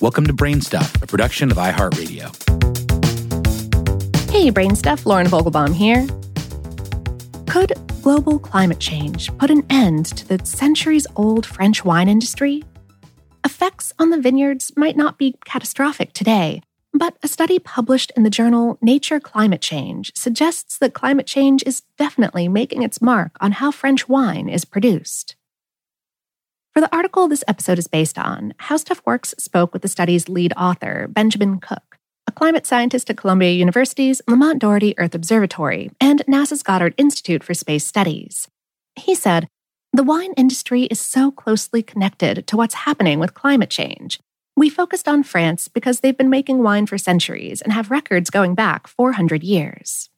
Welcome to Brainstuff, a production of iHeartRadio. Hey, Brainstuff, Lauren Vogelbaum here. Could global climate change put an end to the centuries old French wine industry? Effects on the vineyards might not be catastrophic today, but a study published in the journal Nature Climate Change suggests that climate change is definitely making its mark on how French wine is produced. For the article this episode is based on, How Stuff Works spoke with the study's lead author, Benjamin Cook, a climate scientist at Columbia University's Lamont Doherty Earth Observatory and NASA's Goddard Institute for Space Studies. He said, The wine industry is so closely connected to what's happening with climate change. We focused on France because they've been making wine for centuries and have records going back 400 years.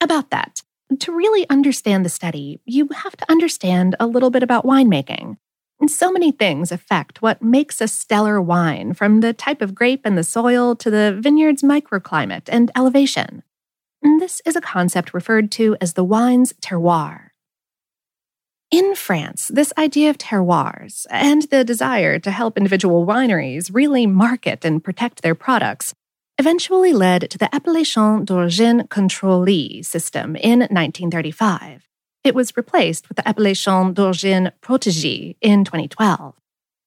About that, to really understand the study, you have to understand a little bit about winemaking. And so many things affect what makes a stellar wine, from the type of grape and the soil to the vineyard's microclimate and elevation. And this is a concept referred to as the wine's terroir. In France, this idea of terroirs and the desire to help individual wineries really market and protect their products eventually led to the Appellation d'origine contrôlée system in 1935. It was replaced with the Appellation d'origine protégée in 2012.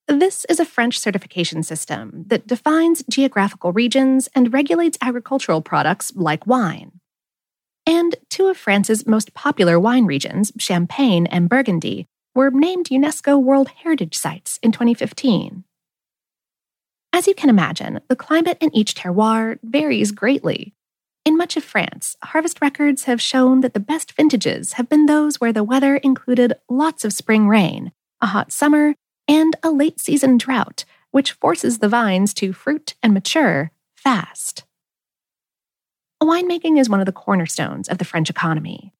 This is a French certification system that defines geographical regions and regulates agricultural products like wine. And two of France's most popular wine regions, Champagne and Burgundy, were named UNESCO World Heritage Sites in 2015. As you can imagine, the climate in each terroir varies greatly. In much of France, harvest records have shown that the best vintages have been those where the weather included lots of spring rain, a hot summer, and a late season drought, which forces the vines to fruit and mature fast. Winemaking is one of the cornerstones of the French economy.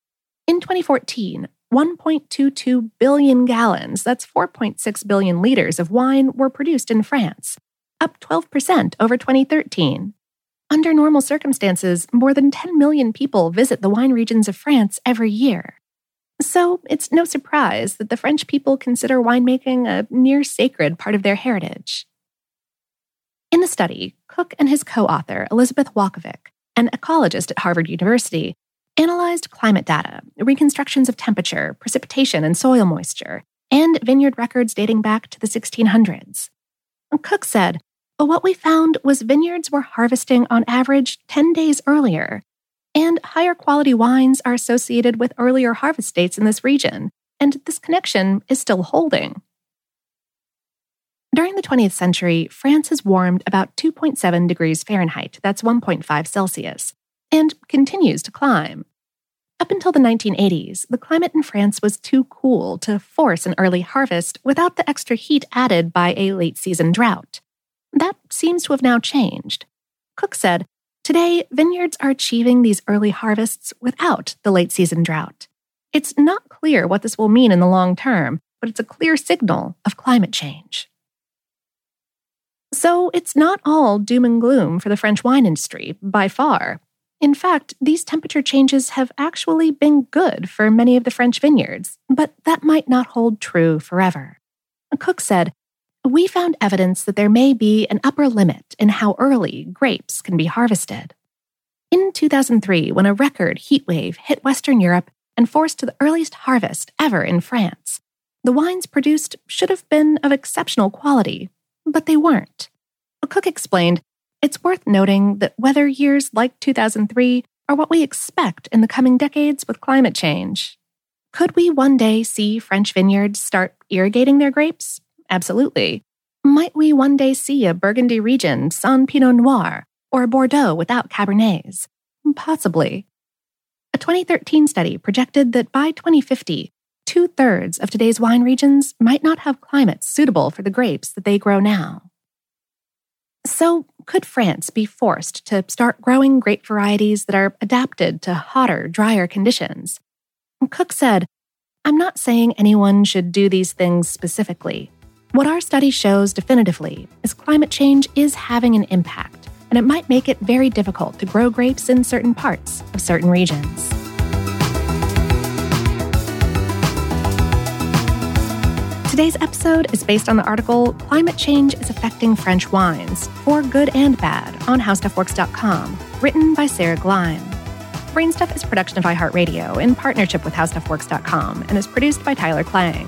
In 2014, 1.22 billion gallons, that's 4.6 billion liters of wine, were produced in France, up 12% over 2013. Under normal circumstances, more than 10 million people visit the wine regions of France every year. So it's no surprise that the French people consider winemaking a near sacred part of their heritage. In the study, Cook and his co author, Elizabeth Wolkovich, an ecologist at Harvard University, analyzed climate data, reconstructions of temperature, precipitation, and soil moisture, and vineyard records dating back to the 1600s. Cook said but what we found was vineyards were harvesting on average 10 days earlier, and higher quality wines are associated with earlier harvest dates in this region, and this connection is still holding. During the 20th century, France has warmed about 2.7 degrees Fahrenheit, that's 1.5 Celsius, and continues to climb. Up until the 1980s, the climate in France was too cool to force an early harvest without the extra heat added by a late season drought. That seems to have now changed. Cook said, Today, vineyards are achieving these early harvests without the late season drought. It's not clear what this will mean in the long term, but it's a clear signal of climate change. So it's not all doom and gloom for the French wine industry, by far. In fact, these temperature changes have actually been good for many of the French vineyards, but that might not hold true forever. Cook said, we found evidence that there may be an upper limit in how early grapes can be harvested. In 2003, when a record heat wave hit Western Europe and forced the earliest harvest ever in France, the wines produced should have been of exceptional quality, but they weren't. Cook explained it's worth noting that weather years like 2003 are what we expect in the coming decades with climate change. Could we one day see French vineyards start irrigating their grapes? Absolutely. Might we one day see a Burgundy region sans Pinot Noir or a Bordeaux without Cabernets? Possibly. A 2013 study projected that by 2050, two thirds of today's wine regions might not have climates suitable for the grapes that they grow now. So, could France be forced to start growing grape varieties that are adapted to hotter, drier conditions? Cook said, I'm not saying anyone should do these things specifically. What our study shows definitively is climate change is having an impact, and it might make it very difficult to grow grapes in certain parts of certain regions. Today's episode is based on the article Climate Change is Affecting French Wines, for Good and Bad, on HowStuffWorks.com, written by Sarah Gleim. Brainstuff is a production of iHeartRadio in partnership with HowStuffWorks.com and is produced by Tyler Klang.